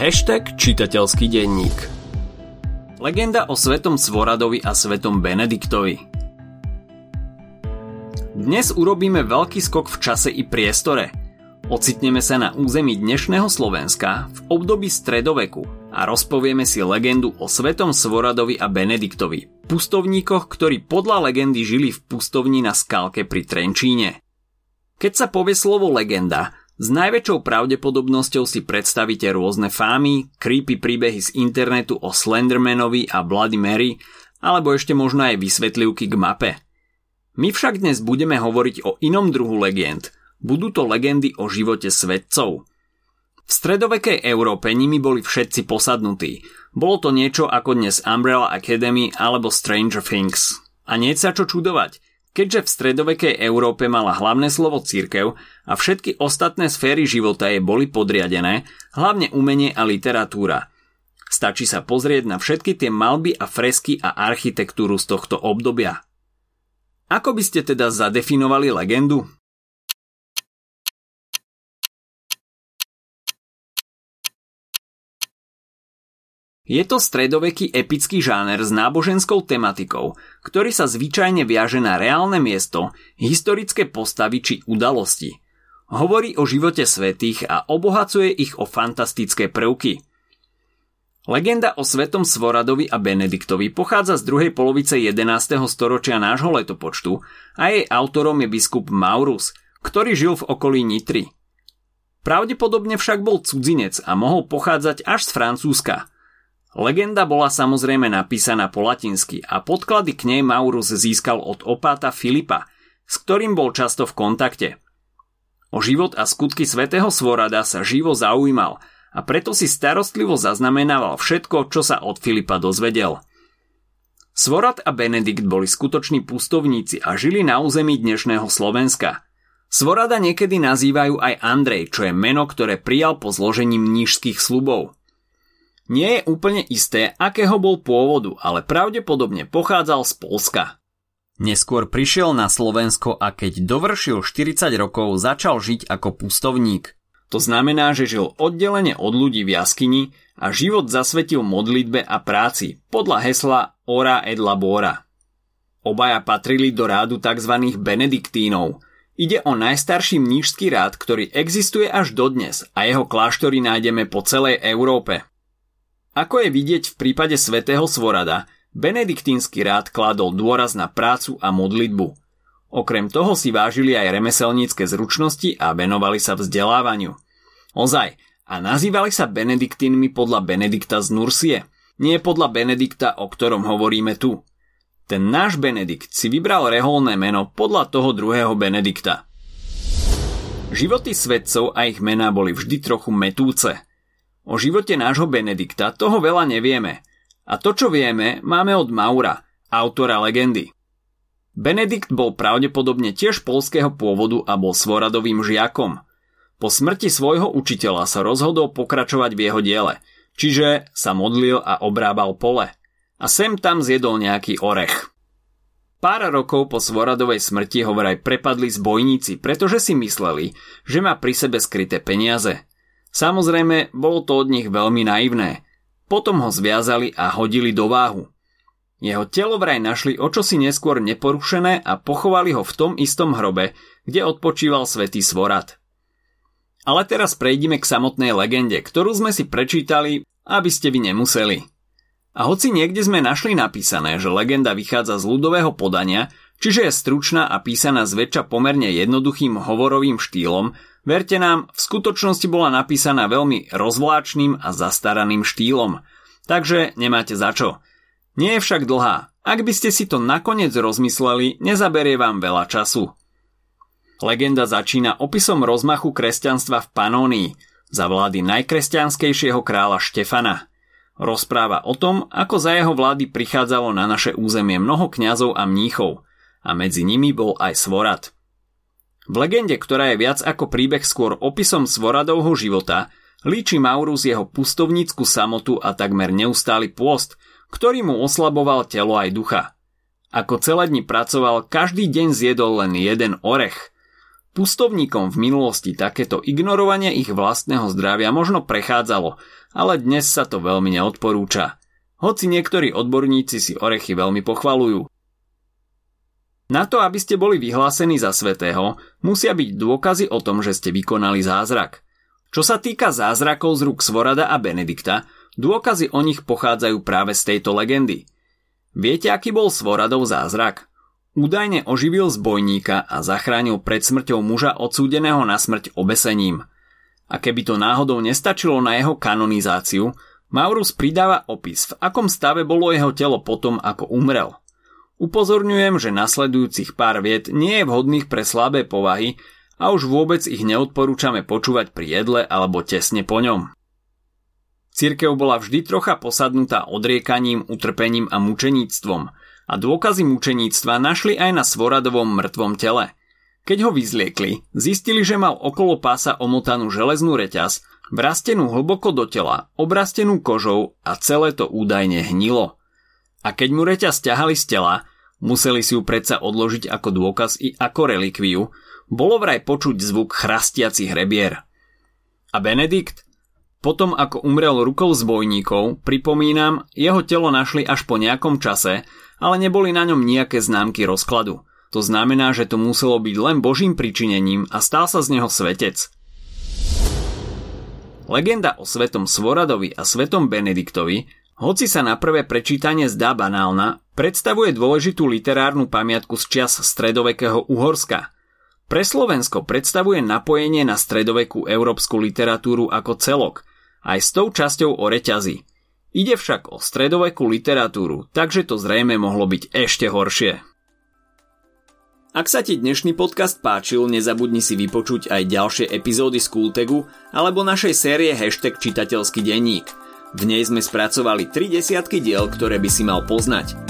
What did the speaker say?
Hashtag čitateľský denník Legenda o svetom Svoradovi a svetom Benediktovi Dnes urobíme veľký skok v čase i priestore. Ocitneme sa na území dnešného Slovenska v období stredoveku a rozpovieme si legendu o svetom Svoradovi a Benediktovi, pustovníkoch, ktorí podľa legendy žili v pustovni na skalke pri Trenčíne. Keď sa povie slovo legenda, s najväčšou pravdepodobnosťou si predstavíte rôzne fámy, creepy príbehy z internetu o Slendermanovi a Bloody Mary, alebo ešte možno aj vysvetlivky k mape. My však dnes budeme hovoriť o inom druhu legend. Budú to legendy o živote svetcov. V stredovekej Európe nimi boli všetci posadnutí. Bolo to niečo ako dnes Umbrella Academy alebo Stranger Things. A nie sa čo čudovať – Keďže v stredovekej Európe mala hlavné slovo církev a všetky ostatné sféry života jej boli podriadené, hlavne umenie a literatúra. Stačí sa pozrieť na všetky tie malby a fresky a architektúru z tohto obdobia. Ako by ste teda zadefinovali legendu? Je to stredoveký epický žáner s náboženskou tematikou, ktorý sa zvyčajne viaže na reálne miesto, historické postavy či udalosti. Hovorí o živote svetých a obohacuje ich o fantastické prvky. Legenda o svetom Svoradovi a Benediktovi pochádza z druhej polovice 11. storočia nášho letopočtu a jej autorom je biskup Maurus, ktorý žil v okolí Nitry. Pravdepodobne však bol cudzinec a mohol pochádzať až z Francúzska – Legenda bola samozrejme napísaná po latinsky a podklady k nej Maurus získal od opáta Filipa, s ktorým bol často v kontakte. O život a skutky svätého Svorada sa živo zaujímal a preto si starostlivo zaznamenával všetko, čo sa od Filipa dozvedel. Svorad a Benedikt boli skutoční pustovníci a žili na území dnešného Slovenska. Svorada niekedy nazývajú aj Andrej, čo je meno, ktoré prijal po zložení mnížských slubov – nie je úplne isté, akého bol pôvodu, ale pravdepodobne pochádzal z Polska. Neskôr prišiel na Slovensko a keď dovršil 40 rokov, začal žiť ako pustovník. To znamená, že žil oddelene od ľudí v jaskyni a život zasvetil modlitbe a práci podľa hesla Ora et Labora. Obaja patrili do rádu tzv. benediktínov. Ide o najstarší mnížský rád, ktorý existuje až dodnes a jeho kláštory nájdeme po celej Európe. Ako je vidieť v prípade svätého Svorada, benediktínsky rád kladol dôraz na prácu a modlitbu. Okrem toho si vážili aj remeselnícke zručnosti a venovali sa vzdelávaniu. Ozaj, a nazývali sa benediktínmi podľa Benedikta z Nursie, nie podľa Benedikta, o ktorom hovoríme tu. Ten náš Benedikt si vybral reholné meno podľa toho druhého Benedikta. Životy svedcov a ich mená boli vždy trochu metúce – O živote nášho Benedikta toho veľa nevieme. A to, čo vieme, máme od Maura, autora legendy. Benedikt bol pravdepodobne tiež polského pôvodu a bol svoradovým žiakom. Po smrti svojho učiteľa sa rozhodol pokračovať v jeho diele, čiže sa modlil a obrábal pole. A sem tam zjedol nejaký orech. Pár rokov po Svoradovej smrti ho vraj prepadli zbojníci, pretože si mysleli, že má pri sebe skryté peniaze – Samozrejme, bolo to od nich veľmi naivné. Potom ho zviazali a hodili do váhu. Jeho telo vraj našli o čosi neskôr neporušené a pochovali ho v tom istom hrobe, kde odpočíval svätý Svorad. Ale teraz prejdime k samotnej legende, ktorú sme si prečítali, aby ste vy nemuseli. A hoci niekde sme našli napísané, že legenda vychádza z ľudového podania, čiže je stručná a písaná zväčša pomerne jednoduchým hovorovým štýlom, Verte nám, v skutočnosti bola napísaná veľmi rozvláčným a zastaraným štýlom, takže nemáte za čo. Nie je však dlhá, ak by ste si to nakoniec rozmysleli, nezaberie vám veľa času. Legenda začína opisom rozmachu kresťanstva v Panónii za vlády najkresťanskejšieho kráľa Štefana. Rozpráva o tom, ako za jeho vlády prichádzalo na naše územie mnoho kňazov a mníchov a medzi nimi bol aj Svorad – v legende, ktorá je viac ako príbeh skôr opisom Svoradovho života, líči Maurus jeho pustovnícku samotu a takmer neustály pôst, ktorý mu oslaboval telo aj ducha. Ako celé dni pracoval, každý deň zjedol len jeden orech. Pustovníkom v minulosti takéto ignorovanie ich vlastného zdravia možno prechádzalo, ale dnes sa to veľmi neodporúča. Hoci niektorí odborníci si orechy veľmi pochvalujú. Na to, aby ste boli vyhlásení za svetého, musia byť dôkazy o tom, že ste vykonali zázrak. Čo sa týka zázrakov z rúk Svorada a Benedikta, dôkazy o nich pochádzajú práve z tejto legendy. Viete, aký bol Svoradov zázrak? Údajne oživil zbojníka a zachránil pred smrťou muža odsúdeného na smrť obesením. A keby to náhodou nestačilo na jeho kanonizáciu, Maurus pridáva opis, v akom stave bolo jeho telo potom, ako umrel. Upozorňujem, že nasledujúcich pár viet nie je vhodných pre slabé povahy a už vôbec ich neodporúčame počúvať pri jedle alebo tesne po ňom. Cirkev bola vždy trocha posadnutá odriekaním, utrpením a mučeníctvom a dôkazy mučeníctva našli aj na Svoradovom mŕtvom tele. Keď ho vyzliekli, zistili, že mal okolo pása omotanú železnú reťaz, vrastenú hlboko do tela, obrastenú kožou a celé to údajne hnilo. A keď mu reťaz ťahali z tela, museli si ju predsa odložiť ako dôkaz i ako relikviu, bolo vraj počuť zvuk chrastiacich hrebier. A Benedikt? Potom ako umrel rukou zbojníkov, pripomínam, jeho telo našli až po nejakom čase ale neboli na ňom nejaké známky rozkladu. To znamená, že to muselo byť len božím pričinením a stal sa z neho svetec. Legenda o svetom Svoradovi a svetom Benediktovi, hoci sa na prvé prečítanie zdá banálna, predstavuje dôležitú literárnu pamiatku z čias stredovekého Uhorska. Pre Slovensko predstavuje napojenie na stredovekú európsku literatúru ako celok, aj s tou časťou o reťazi – Ide však o stredovekú literatúru, takže to zrejme mohlo byť ešte horšie. Ak sa ti dnešný podcast páčil, nezabudni si vypočuť aj ďalšie epizódy z Kultegu alebo našej série hashtag čitateľský denník. V nej sme spracovali 3 desiatky diel, ktoré by si mal poznať.